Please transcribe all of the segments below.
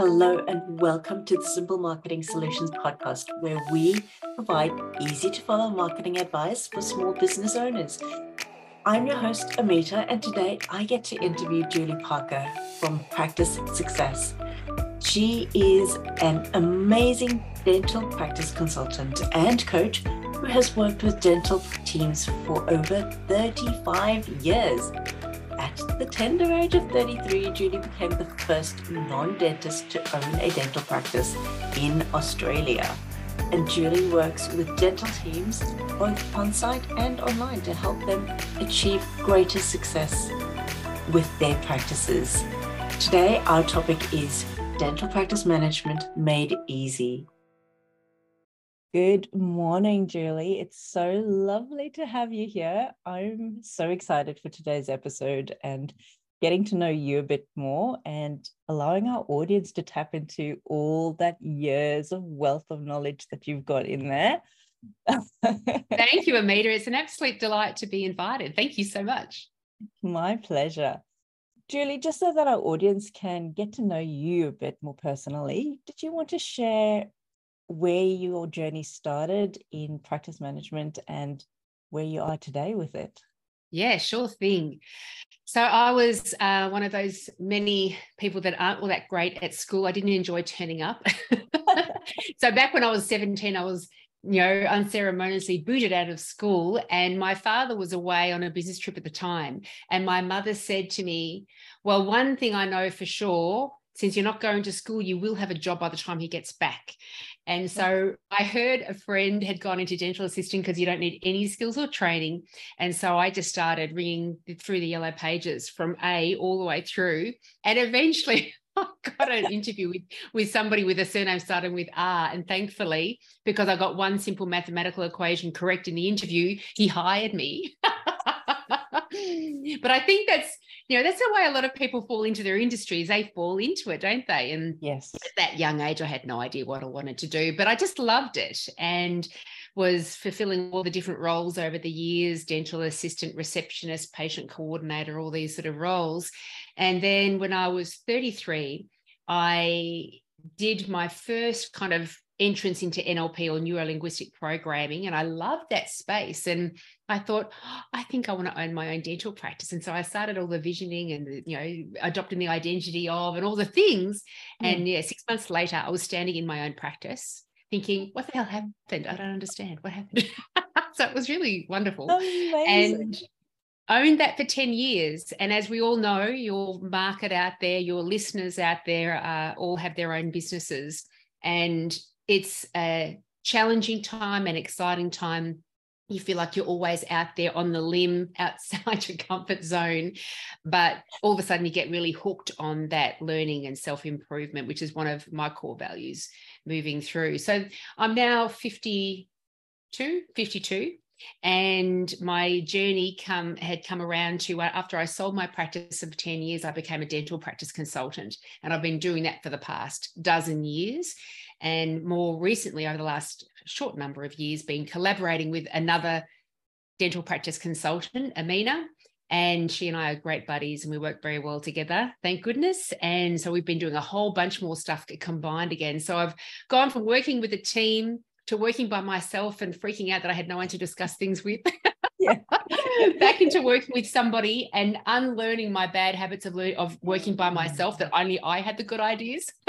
Hello, and welcome to the Simple Marketing Solutions podcast, where we provide easy to follow marketing advice for small business owners. I'm your host, Ameeta, and today I get to interview Julie Parker from Practice Success. She is an amazing dental practice consultant and coach who has worked with dental teams for over 35 years. At the tender age of 33, Julie became the first non dentist to own a dental practice in Australia. And Julie works with dental teams both on site and online to help them achieve greater success with their practices. Today, our topic is dental practice management made easy. Good morning, Julie. It's so lovely to have you here. I'm so excited for today's episode and getting to know you a bit more and allowing our audience to tap into all that years of wealth of knowledge that you've got in there. Thank you, Ameeta. It's an absolute delight to be invited. Thank you so much. My pleasure. Julie, just so that our audience can get to know you a bit more personally, did you want to share where your journey started in practice management and where you are today with it. Yeah, sure thing. So I was uh, one of those many people that aren't all that great at school. I didn't enjoy turning up. so back when I was 17, I was, you know, unceremoniously booted out of school. And my father was away on a business trip at the time. And my mother said to me, Well, one thing I know for sure since you're not going to school, you will have a job by the time he gets back. And so I heard a friend had gone into dental assisting because you don't need any skills or training. And so I just started ringing through the yellow pages from A all the way through. And eventually I got an interview with, with somebody with a surname starting with R. And thankfully, because I got one simple mathematical equation correct in the interview, he hired me. but I think that's you know that's the way a lot of people fall into their industries. They fall into it don't they? And yes. at that young age i had no idea what i wanted to do but i just loved it and was fulfilling all the different roles over the years dental assistant receptionist patient coordinator all these sort of roles. And then when i was 33 i did my first kind of entrance into NLP or neuro linguistic programming. And I loved that space. And I thought, oh, I think I want to own my own dental practice. And so I started all the visioning and, you know, adopting the identity of and all the things. Mm. And yeah, six months later, I was standing in my own practice thinking, what the hell happened? I don't understand what happened. so it was really wonderful. Amazing. And owned that for 10 years. And as we all know, your market out there, your listeners out there uh, all have their own businesses. And it's a challenging time and exciting time you feel like you're always out there on the limb outside your comfort zone but all of a sudden you get really hooked on that learning and self improvement which is one of my core values moving through so i'm now 52 52 and my journey come had come around to uh, after I sold my practice of 10 years, I became a dental practice consultant. And I've been doing that for the past dozen years. And more recently, over the last short number of years, been collaborating with another dental practice consultant, Amina. And she and I are great buddies and we work very well together, thank goodness. And so we've been doing a whole bunch more stuff combined again. So I've gone from working with a team to working by myself and freaking out that I had no one to discuss things with. Back into working with somebody and unlearning my bad habits of, of working by myself that only I had the good ideas.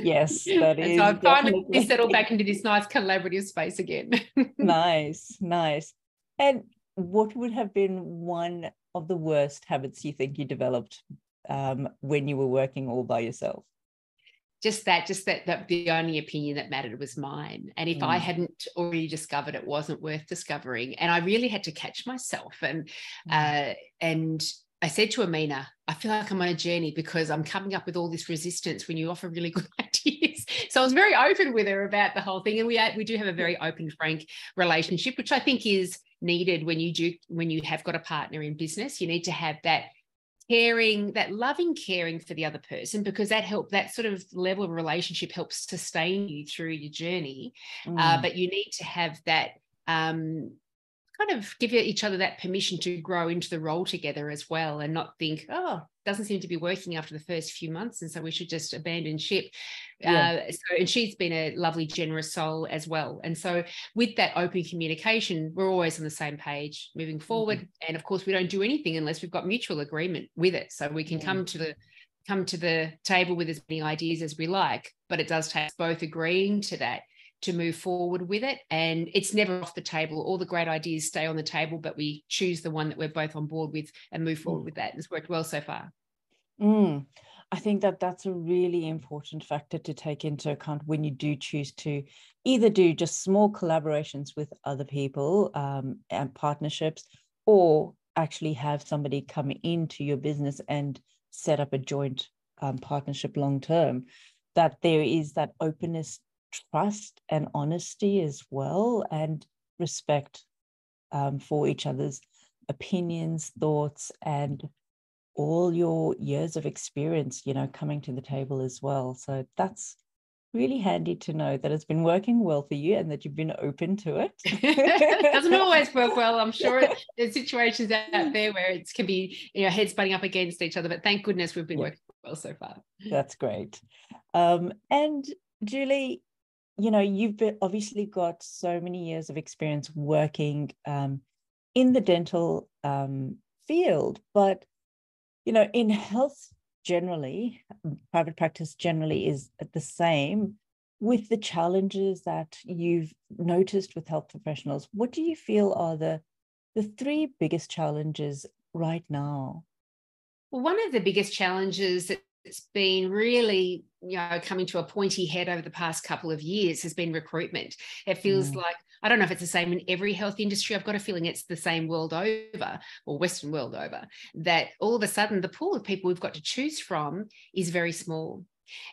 yes, that is. so I've finally settled back into this nice collaborative space again. nice, nice. And what would have been one of the worst habits you think you developed um, when you were working all by yourself? Just that just that, that the only opinion that mattered was mine. And if mm. i hadn't already discovered it wasn't worth discovering. And i really had to catch myself. And mm. uh, and i said to amina i feel like i'm on a journey because i'm coming up with all this resistance when you offer really good ideas. So i was very open with her about the whole thing. And we we do have a very open frank relationship which i think is needed when you do when you have got a partner in business. You need to have that caring that loving caring for the other person because that help that sort of level of relationship helps sustain you through your journey uh, mm. uh, but you need to have that um, kind of give each other that permission to grow into the role together as well and not think oh doesn't seem to be working after the first few months. And so we should just abandon ship. Yeah. Uh, so, and she's been a lovely, generous soul as well. And so with that open communication, we're always on the same page moving forward. Mm-hmm. And of course, we don't do anything unless we've got mutual agreement with it. So we can come to the come to the table with as many ideas as we like, but it does take both agreeing to that to move forward with it. And it's never off the table. All the great ideas stay on the table, but we choose the one that we're both on board with and move forward mm. with that. And it's worked well so far. Mm. I think that that's a really important factor to take into account when you do choose to either do just small collaborations with other people um, and partnerships, or actually have somebody come into your business and set up a joint um, partnership long term, that there is that openness, trust, and honesty as well, and respect um, for each other's opinions, thoughts, and all your years of experience, you know, coming to the table as well. So that's really handy to know that it's been working well for you and that you've been open to it. it doesn't always work well. I'm sure there's situations out there where it can be, you know, heads butting up against each other, but thank goodness we've been yeah. working well so far. That's great. Um, and Julie, you know, you've been, obviously got so many years of experience working um, in the dental um, field, but, you know, in health generally, private practice generally is the same. With the challenges that you've noticed with health professionals, what do you feel are the the three biggest challenges right now? Well, one of the biggest challenges that's been really you know coming to a pointy head over the past couple of years has been recruitment it feels mm. like i don't know if it's the same in every health industry i've got a feeling it's the same world over or western world over that all of a sudden the pool of people we've got to choose from is very small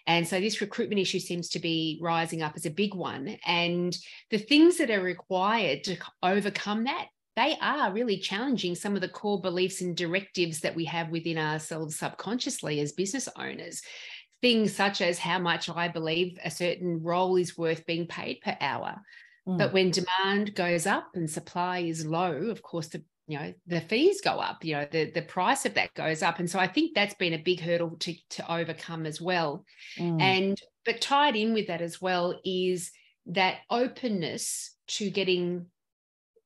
and so this recruitment issue seems to be rising up as a big one. And the things that are required to overcome that they are really challenging some of the core beliefs and directives that we have within ourselves subconsciously as business owners. Things such as how much I believe a certain role is worth being paid per hour. Mm. But when demand goes up and supply is low, of course, the you know the fees go up you know the the price of that goes up and so i think that's been a big hurdle to to overcome as well mm. and but tied in with that as well is that openness to getting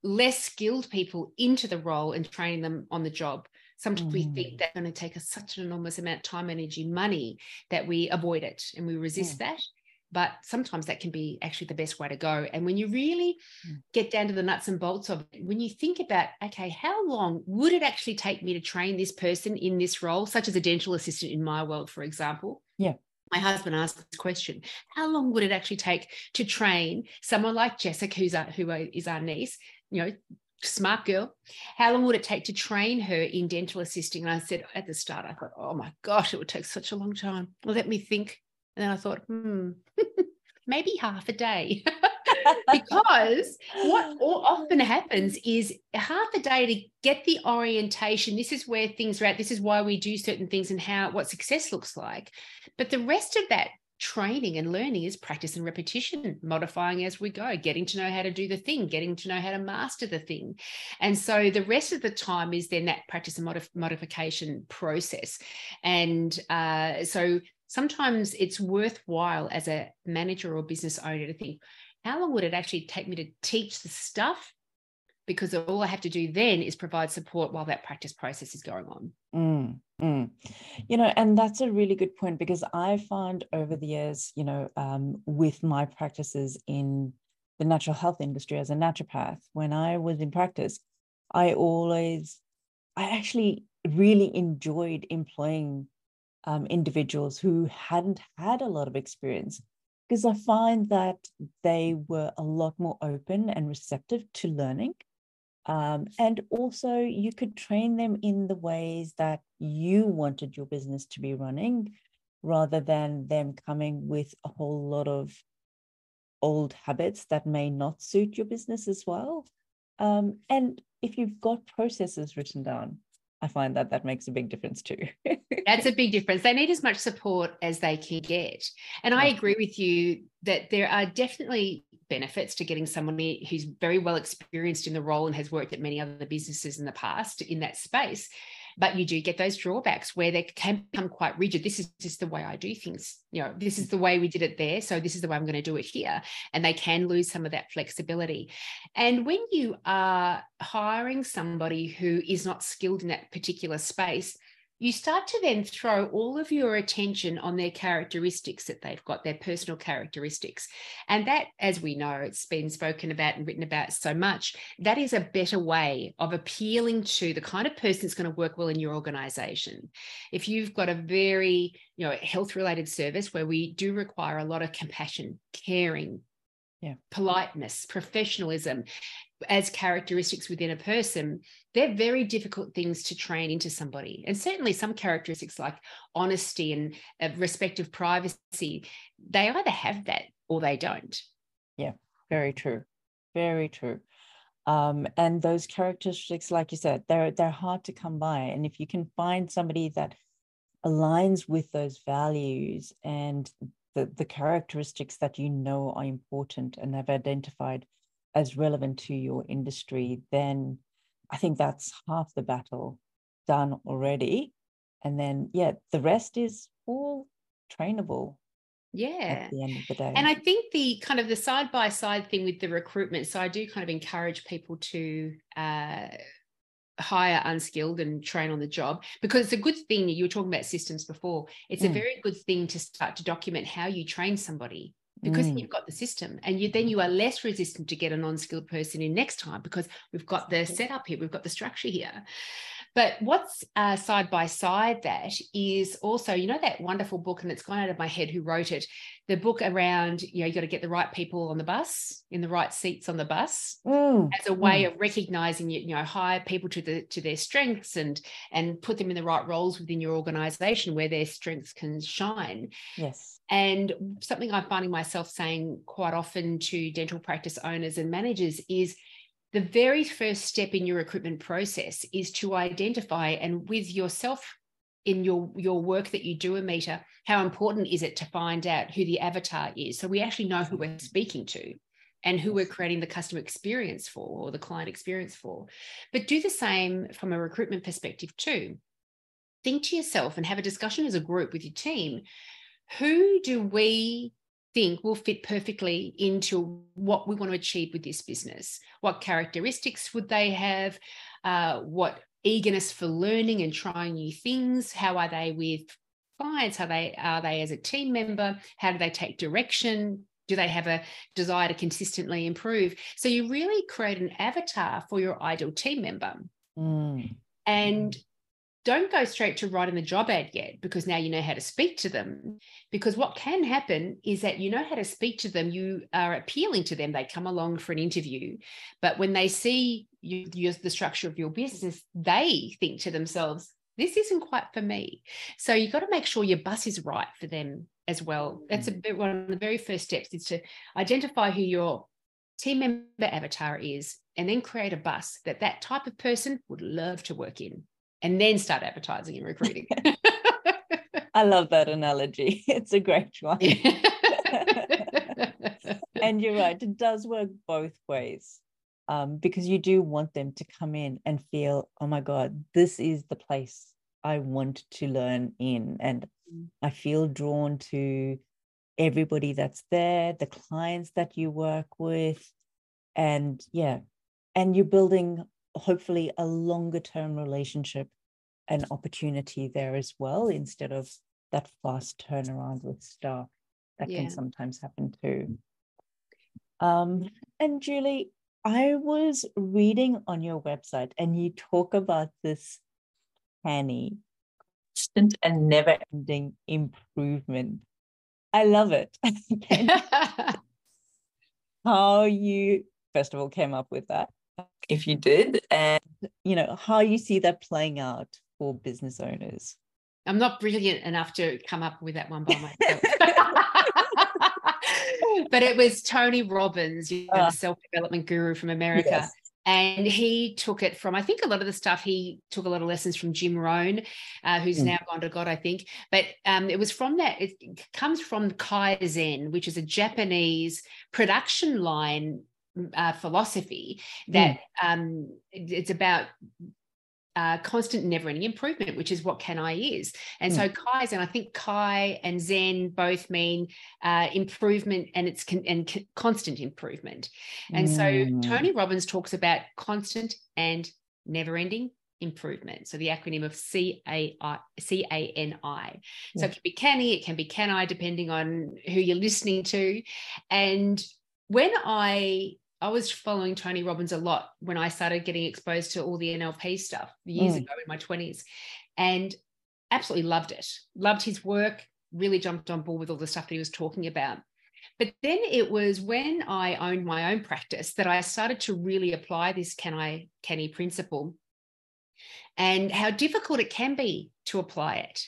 less skilled people into the role and training them on the job. Sometimes mm. we think mm. that's going to take us such an enormous amount of time, energy, money that we avoid it and we resist mm. that. But sometimes that can be actually the best way to go. And when you really mm. get down to the nuts and bolts of it, when you think about, okay, how long would it actually take me to train this person in this role, such as a dental assistant in my world, for example? Yeah my husband asked this question how long would it actually take to train someone like jessica who's our, who is our niece you know, smart girl. How long would it take to train her in dental assisting? And I said at the start, I thought, oh my gosh, it would take such a long time. Well, let me think. And then I thought, hmm, maybe half a day. because what often happens is half a day to get the orientation. This is where things are at. This is why we do certain things and how what success looks like. But the rest of that training and learning is practice and repetition, modifying as we go, getting to know how to do the thing, getting to know how to master the thing. And so the rest of the time is then that practice and modif- modification process. And uh, so sometimes it's worthwhile as a manager or business owner to think, how long would it actually take me to teach the stuff because all I have to do then is provide support while that practice process is going on. Mm, mm. You know, and that's a really good point because I found over the years, you know, um, with my practices in the natural health industry as a naturopath, when I was in practice, I always, I actually really enjoyed employing um, individuals who hadn't had a lot of experience because I find that they were a lot more open and receptive to learning. Um, and also, you could train them in the ways that you wanted your business to be running rather than them coming with a whole lot of old habits that may not suit your business as well. Um, and if you've got processes written down, I find that that makes a big difference too. That's a big difference. They need as much support as they can get. And I agree with you that there are definitely benefits to getting someone who's very well experienced in the role and has worked at many other businesses in the past in that space. But you do get those drawbacks where they can become quite rigid. This is just the way I do things. You know, this is the way we did it there. So this is the way I'm going to do it here. And they can lose some of that flexibility. And when you are hiring somebody who is not skilled in that particular space, you start to then throw all of your attention on their characteristics that they've got, their personal characteristics. And that, as we know, it's been spoken about and written about so much, that is a better way of appealing to the kind of person that's going to work well in your organization. If you've got a very, you know, health related service where we do require a lot of compassion, caring, yeah. politeness, professionalism, as characteristics within a person, they're very difficult things to train into somebody. And certainly some characteristics like honesty and uh, respect of privacy, they either have that or they don't. Yeah, very true. Very true. Um, and those characteristics, like you said, they're they're hard to come by. And if you can find somebody that aligns with those values and the, the characteristics that you know are important and have identified as relevant to your industry, then I think that's half the battle done already. And then, yeah, the rest is all trainable. Yeah. At the end of the day. And I think the kind of the side by side thing with the recruitment. So I do kind of encourage people to uh, hire unskilled and train on the job because it's a good thing. You were talking about systems before. It's mm. a very good thing to start to document how you train somebody because mm. you've got the system and you then you are less resistant to get a non-skilled person in next time because we've got the setup here we've got the structure here but what's uh, side by side that is also, you know, that wonderful book, and it's gone out of my head who wrote it, the book around, you know, you got to get the right people on the bus, in the right seats on the bus, mm. as a way mm. of recognizing, you know, hire people to the to their strengths and and put them in the right roles within your organization where their strengths can shine. Yes. And something I'm finding myself saying quite often to dental practice owners and managers is the very first step in your recruitment process is to identify and with yourself in your your work that you do Ameeta how important is it to find out who the avatar is? So we actually know who we're speaking to and who we're creating the customer experience for or the client experience for. But do the same from a recruitment perspective too. Think to yourself and have a discussion as a group with your team. Who do we think will fit perfectly into what we want to achieve with this business. What characteristics would they have? Uh, what eagerness for learning and trying new things? How are they with clients? How they are they as a team member? How do they take direction? Do they have a desire to consistently improve? So you really create an avatar for your ideal team member. Mm. And don't go straight to writing the job ad yet because now you know how to speak to them. Because what can happen is that you know how to speak to them, you are appealing to them, they come along for an interview. But when they see you, you, the structure of your business, they think to themselves, this isn't quite for me. So you've got to make sure your bus is right for them as well. That's a mm. bit, one of the very first steps is to identify who your team member avatar is and then create a bus that that type of person would love to work in and then start advertising and recruiting. I love that analogy. It's a great one. and you're right, it does work both ways um, because you do want them to come in and feel, oh my God, this is the place I want to learn in. And mm. I feel drawn to everybody that's there, the clients that you work with. And yeah, and you're building hopefully a longer term relationship and opportunity there as well instead of that fast turnaround with staff. That yeah. can sometimes happen too. Um, and julie i was reading on your website and you talk about this canny constant and never ending improvement. I love it. How you first of all came up with that if you did, and you know how you see that playing out for business owners. I'm not brilliant enough to come up with that one by myself. but it was Tony Robbins, you know, uh, the self-development guru from America. Yes. And he took it from, I think a lot of the stuff, he took a lot of lessons from Jim Rohn, uh, who's mm. now gone to God, I think. But um, it was from that, it comes from Kaizen, which is a Japanese production line uh, philosophy that mm. um, it's about uh, constant never-ending improvement, which is what Can I is. And mm. so Kaizen, I think Kai and Zen both mean uh, improvement and it's con- and c- constant improvement. And mm. so Tony Robbins talks about constant and never-ending improvement. So the acronym of C A I C A N I. So it can be canny, it can be can I, depending on who you're listening to. And when I I was following Tony Robbins a lot when I started getting exposed to all the NLP stuff years mm. ago in my 20s and absolutely loved it. Loved his work, really jumped on board with all the stuff that he was talking about. But then it was when I owned my own practice that I started to really apply this can I canny principle and how difficult it can be to apply it.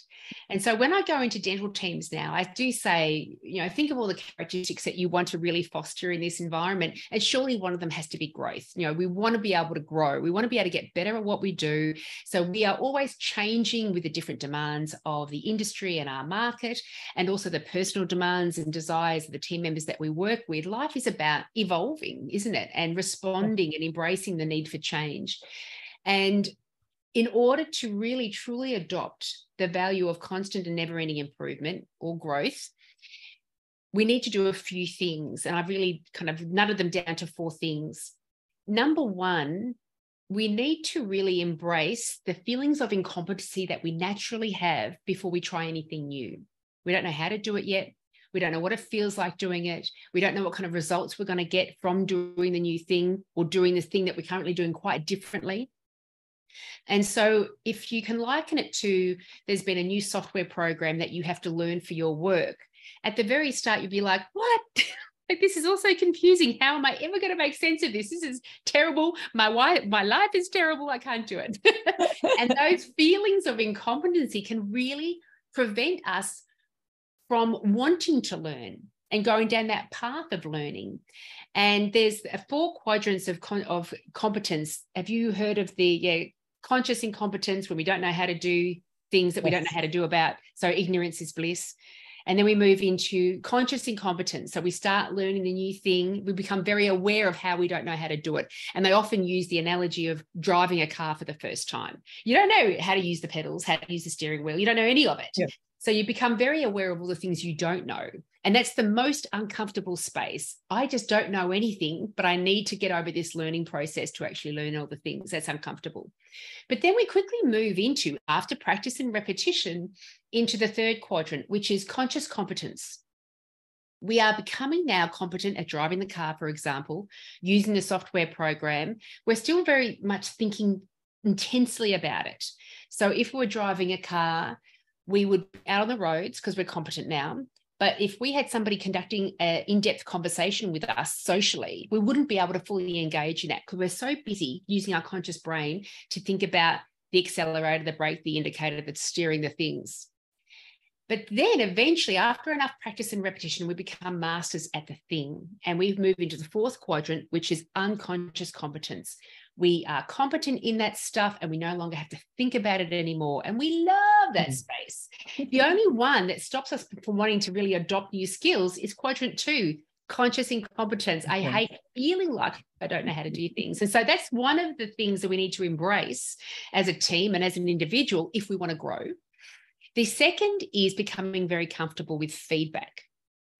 And so when I go into dental teams now, I do say, you know, think of all the characteristics that you want to really foster in this environment. And surely one of them has to be growth. You know, we want to be able to grow, we want to be able to get better at what we do. So we are always changing with the different demands of the industry and our market, and also the personal demands and desires of the team members that we work with. Life is about evolving, isn't it? And responding and embracing the need for change. And in order to really truly adopt the value of constant and never ending improvement or growth, we need to do a few things. And I've really kind of nutted them down to four things. Number one, we need to really embrace the feelings of incompetency that we naturally have before we try anything new. We don't know how to do it yet. We don't know what it feels like doing it. We don't know what kind of results we're going to get from doing the new thing or doing the thing that we're currently doing quite differently. And so, if you can liken it to there's been a new software program that you have to learn for your work, at the very start, you'd be like, What? like, this is also confusing. How am I ever going to make sense of this? This is terrible. My wife, my life is terrible. I can't do it. and those feelings of incompetency can really prevent us from wanting to learn and going down that path of learning. And there's uh, four quadrants of, of competence. Have you heard of the yeah, conscious incompetence when we don't know how to do things that we don't know how to do about. So ignorance is bliss. And then we move into conscious incompetence. So we start learning the new thing. We become very aware of how we don't know how to do it. And they often use the analogy of driving a car for the first time. You don't know how to use the pedals, how to use the steering wheel. You don't know any of it. Yeah. So you become very aware of all the things you don't know. And that's the most uncomfortable space. I just don't know anything, but I need to get over this learning process to actually learn all the things. That's uncomfortable. But then we quickly move into, after practice and repetition, into the third quadrant, which is conscious competence. We are becoming now competent at driving the car, for example, using the software program. We're still very much thinking intensely about it. So if we're driving a car, we would out on the roads because we're competent now. But if we had somebody conducting an in depth conversation with us socially, we wouldn't be able to fully engage in that because we're so busy using our conscious brain to think about the accelerator, the brake, the indicator that's steering the things. But then eventually, after enough practice and repetition, we become masters at the thing. And we move into the fourth quadrant, which is unconscious competence, we are competent in that stuff and we no longer have to think about it anymore. And we love that mm. space. the only one that stops us from wanting to really adopt new skills is quadrant two conscious incompetence. I hate feeling like I don't know how to do things. And so that's one of the things that we need to embrace as a team and as an individual if we want to grow. The second is becoming very comfortable with feedback.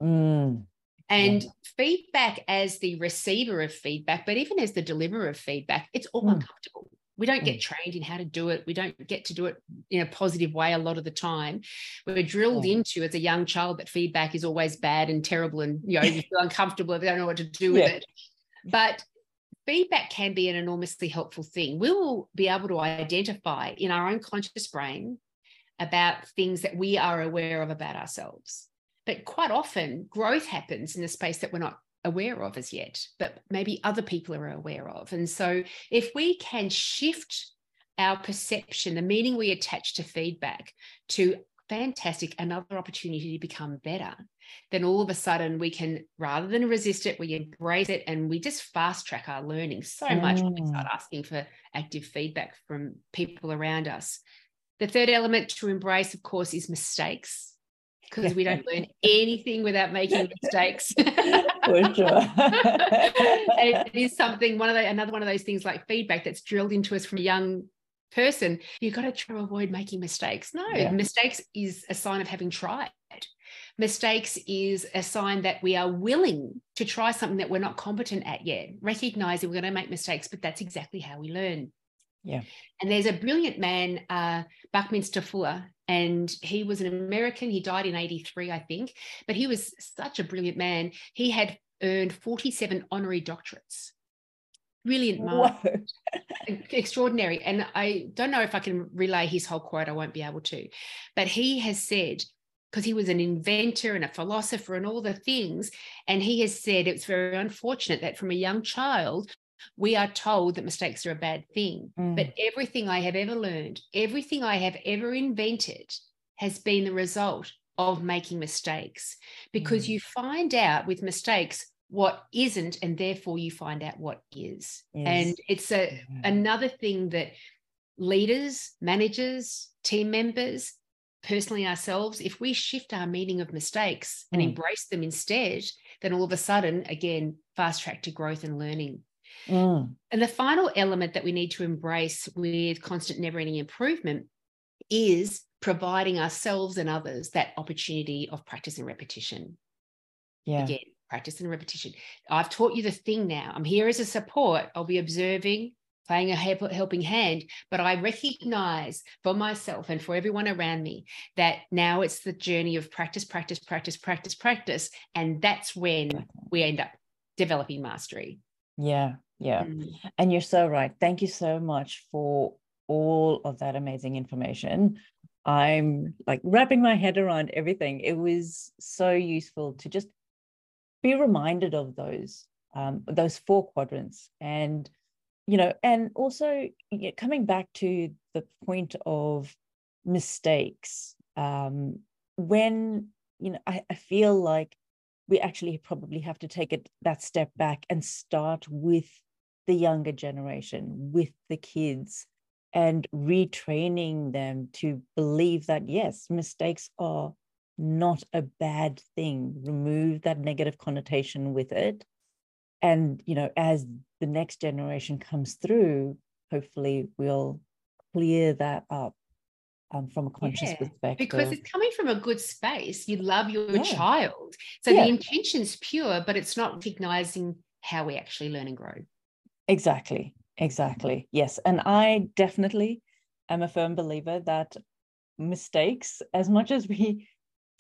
Mm. And yeah. feedback as the receiver of feedback, but even as the deliverer of feedback, it's all mm. uncomfortable. We don't get mm. trained in how to do it. We don't get to do it in a positive way a lot of the time. We're drilled yeah. into as a young child that feedback is always bad and terrible, and you know you feel uncomfortable if you don't know what to do with yeah. it. But feedback can be an enormously helpful thing. We will be able to identify in our own conscious brain about things that we are aware of about ourselves. But quite often, growth happens in a space that we're not aware of as yet, but maybe other people are aware of. And so, if we can shift our perception, the meaning we attach to feedback, to fantastic, another opportunity to become better, then all of a sudden we can, rather than resist it, we embrace it and we just fast track our learning so much mm. when we start mm. asking for active feedback from people around us. The third element to embrace, of course, is mistakes because we don't learn anything without making mistakes. For sure. it is something, one of the, another one of those things like feedback that's drilled into us from a young person, you've got to try to avoid making mistakes. No, yeah. mistakes is a sign of having tried. Mistakes is a sign that we are willing to try something that we're not competent at yet, recognizing we're going to make mistakes, but that's exactly how we learn. Yeah. And there's a brilliant man, uh, Buckminster Fuller, and he was an American. He died in 83, I think, but he was such a brilliant man. He had earned 47 honorary doctorates. Brilliant man. Extraordinary. And I don't know if I can relay his whole quote, I won't be able to. But he has said, because he was an inventor and a philosopher and all the things. And he has said it's very unfortunate that from a young child, we are told that mistakes are a bad thing. Mm. But everything I have ever learned, everything I have ever invented has been the result of making mistakes because mm. you find out with mistakes what isn't and therefore you find out what is yes. and it's a yeah. another thing that leaders managers team members personally ourselves if we shift our meaning of mistakes and mm. embrace them instead then all of a sudden again fast track to growth and learning mm. and the final element that we need to embrace with constant never ending improvement is providing ourselves and others that opportunity of practice and repetition yeah again practice and repetition. I've taught you the thing now. I'm here as a support. I'll be observing, playing a helping hand, but I recognize for myself and for everyone around me that now it's the journey of practice, practice, practice, practice, practice. And that's when we end up developing mastery. Yeah, yeah. Mm. And you're so right. Thank you so much for all of that amazing information. I'm like wrapping my head around everything. It was so useful to just be reminded of those um, those four quadrants and you know and also coming back to the point of mistakes um, when you know I, I feel like we actually probably have to take it that step back and start with the younger generation with the kids and retraining them to believe that yes mistakes are not a bad thing. Remove that negative connotation with it. And, you know, as the next generation comes through, hopefully we'll clear that up um, from a conscious yeah, perspective. Because it's coming from a good space. You love your yeah. child. So yeah. the intention's pure, but it's not recognizing how we actually learn and grow. Exactly. Exactly. Yes. And I definitely am a firm believer that mistakes, as much as we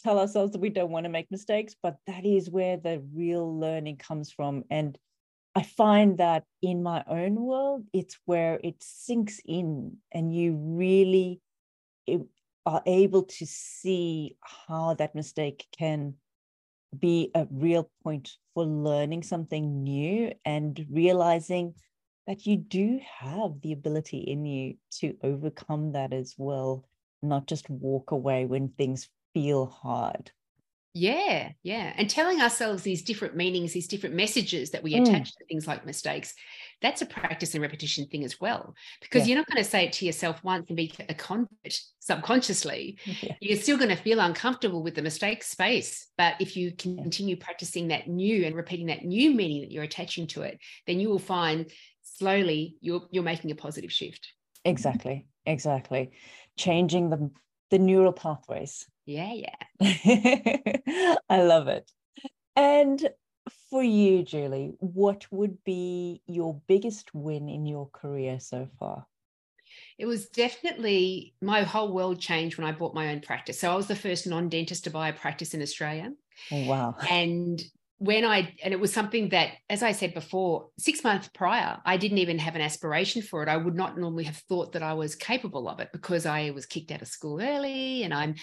tell ourselves that we don't want to make mistakes, but that is where the real learning comes from. And I find that in my own world, it's where it sinks in and you really are able to see how that mistake can be a real point for learning something new and realizing that you do have the ability in you to overcome that as well, not just walk away when things feel hard. Yeah, yeah. And telling ourselves these different meanings, these different messages that we mm. attach to things like mistakes, that's a practice and repetition thing as well. Because yeah. you're not going to say it to yourself once and be a convert subconsciously. Yeah. You're still going to feel uncomfortable with the mistake space. But if you continue practicing that new and repeating that new meaning that you're attaching to it, then you will find slowly you're you're making a positive shift. Exactly. Exactly. Changing the the neural pathways yeah, yeah. I love it. And for you, Julie, what would be your biggest win in your career so far? It was definitely my whole world changed when I bought my own practice. So I was the first non dentist to buy a practice in Australia. Oh, wow. And when I, and it was something that, as I said before, six months prior, I didn't even have an aspiration for it. I would not normally have thought that I was capable of it because I was kicked out of school early and I'm,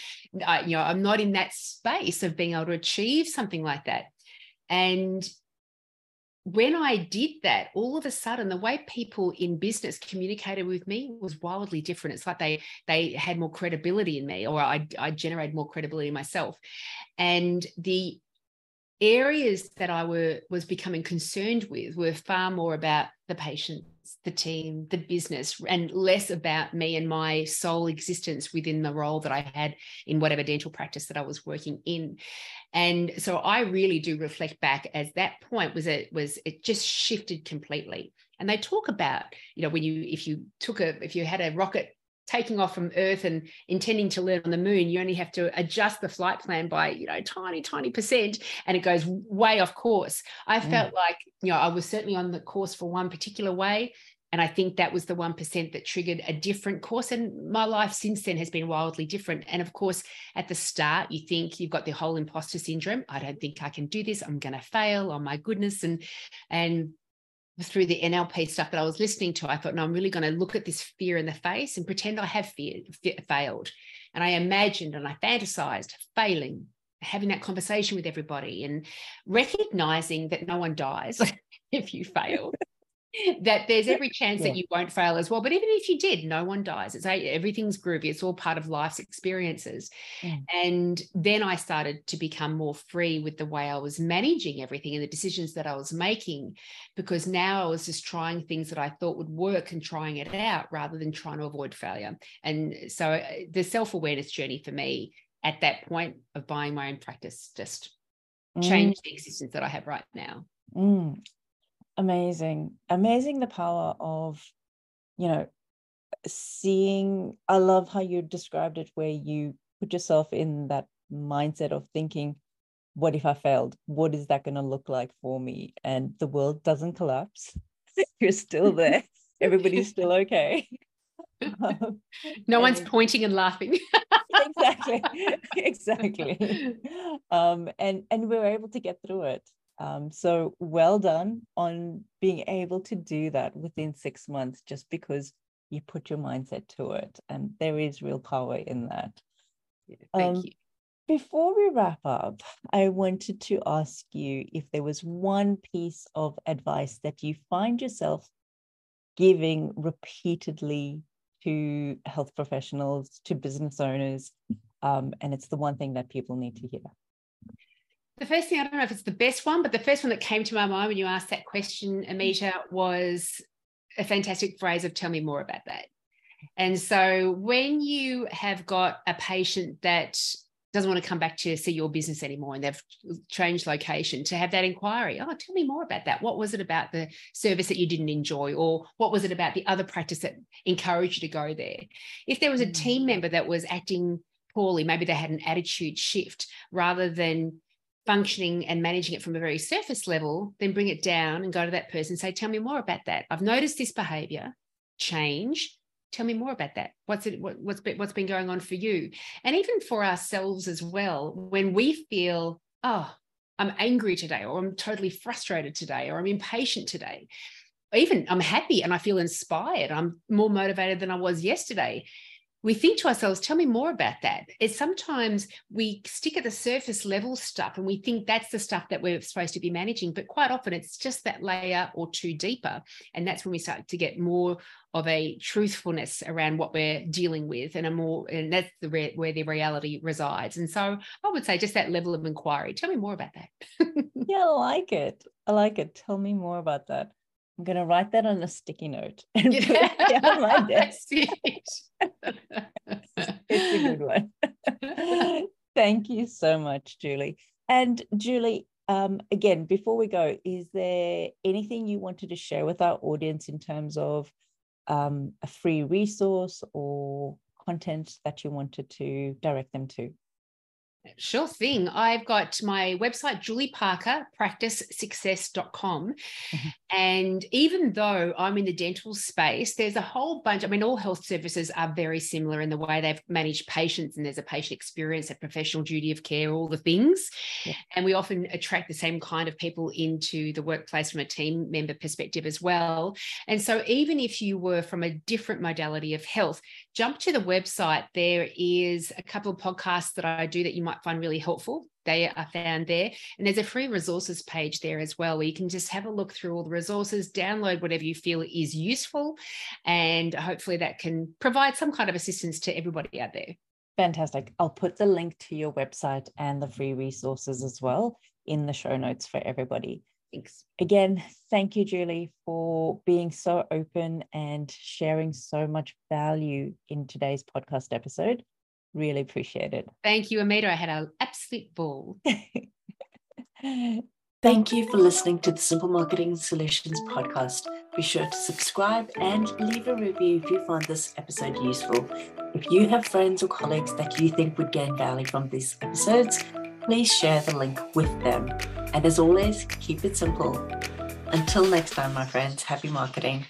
I, you know, I'm not in that space of being able to achieve something like that. And when I did that, all of a sudden, the way people in business communicated with me was wildly different. It's like they they had more credibility in me, or I I generated more credibility in myself, and the areas that I were was becoming concerned with were far more about the patients, the team, the business, and less about me and my sole existence within the role that I had in whatever dental practice that I was working in. And so I really do reflect back as that point was it was it just shifted completely. And they talk about, you know, when you if you took a if you had a rocket taking off from Earth and intending to land on the moon, you only have to adjust the flight plan by, you know, tiny, tiny percent, and it goes way off course. I mm. felt like, you know, I was certainly on the course for one particular way. And I think that was the 1% that triggered a different course. And my life since then has been wildly different. And of course, at the start, you think you've got the whole imposter syndrome. I don't think I can do this. I'm going to fail. Oh my goodness. And, and through the NLP stuff that I was listening to, I thought, no, I'm really going to look at this fear in the face and pretend I have fear, failed. And I imagined and I fantasized failing, having that conversation with everybody and recognizing that no one dies if you fail that there's every chance yeah. that you won't fail as well. But even if you did, no one dies. It's everything's groovy. It's all part of life's experiences. Mm. And then I started to become more free with the way I was managing everything and the decisions that I was making, because now I was just trying things that I thought would work and trying it out rather than trying to avoid failure. And so uh, the self awareness journey for me at that point of buying my own practice just mm. changed the existence that I have right now. Mm amazing amazing the power of you know seeing i love how you described it where you put yourself in that mindset of thinking what if i failed? What is that going to look like for me? And the world doesn't collapse. You're still there. Everybody's still okay. Um, no one's pointing and laughing. Exactly. Exactly. Um and and we are able to get through it um, so well done on being able to do that within six months, just because you put your mindset to it. And there is real power in that. Yeah, thank um, you. Before we wrap up, I wanted to ask you if there was one piece of advice that you find yourself giving repeatedly to health professionals, to business owners, um, and it's the one thing that people need to hear the first thing, I don't know if it's the best one, but the first one that came to my mind when you asked that question, Ameeta, was a fantastic phrase of tell me more about that. And so when you have got a patient that doesn't want to come back to see your business anymore and they've changed location to have that inquiry oh tell me more about that what was it about the service that you didn't enjoy or what was it about the other practice that encouraged you to go there if there was a team mm. member that was acting poorly maybe they had an attitude shift rather than functioning and managing it from a very surface level, then bring it down and go to that person and say, Tell me more about that. I've noticed this behavior change. Tell me more about that. What's it? What, what's been, what's been going on for you? And even for ourselves as well, when we feel, oh, I'm angry today, or I'm totally frustrated today, or I'm impatient today, even I'm happy and I feel inspired. I'm more motivated than I was yesterday we think to ourselves, tell me more about that. It's sometimes we stick at the surface level stuff and we think that's the stuff that we're supposed to be managing, but quite often it's just that layer or two deeper. And that's when we start to get more of a truthfulness around what we're dealing with and a more, and that's the re- where the reality resides. And so I would say just that level of inquiry. Tell me more about that. yeah, I like it. I like it. Tell me more about that. I'm going to write that on a sticky note and put it on my desk. it's a good one. Thank you so much, Julie. And Julie, um, again, before we go, is there anything you wanted to share with our audience in terms of um, a free resource or content that you wanted to direct them to? Sure thing. I've got my website, Julie Parker, practicesuccess.com. Mm-hmm. And even though I'm in the dental space, there's a whole bunch. I mean, all health services are very similar in the way they've managed patients, and there's a patient experience, a professional duty of care, all the things. Yeah. And we often attract the same kind of people into the workplace from a team member perspective as well. And so, even if you were from a different modality of health, jump to the website. There is a couple of podcasts that I do that you might find really helpful. They are found there. And there's a free resources page there as well, where you can just have a look through all the resources, download whatever you feel is useful, and hopefully that can provide some kind of assistance to everybody out there. Fantastic. I'll put the link to your website and the free resources as well in the show notes for everybody. Thanks. Again, thank you, Julie, for being so open and sharing so much value in today's podcast episode. Really appreciate it. Thank you, Ameeta. I had an absolute ball. Thank you for listening to the Simple Marketing Solutions podcast. Be sure to subscribe and leave a review if you find this episode useful. If you have friends or colleagues that you think would gain value from these episodes, please share the link with them. And as always, keep it simple. Until next time, my friends, happy marketing.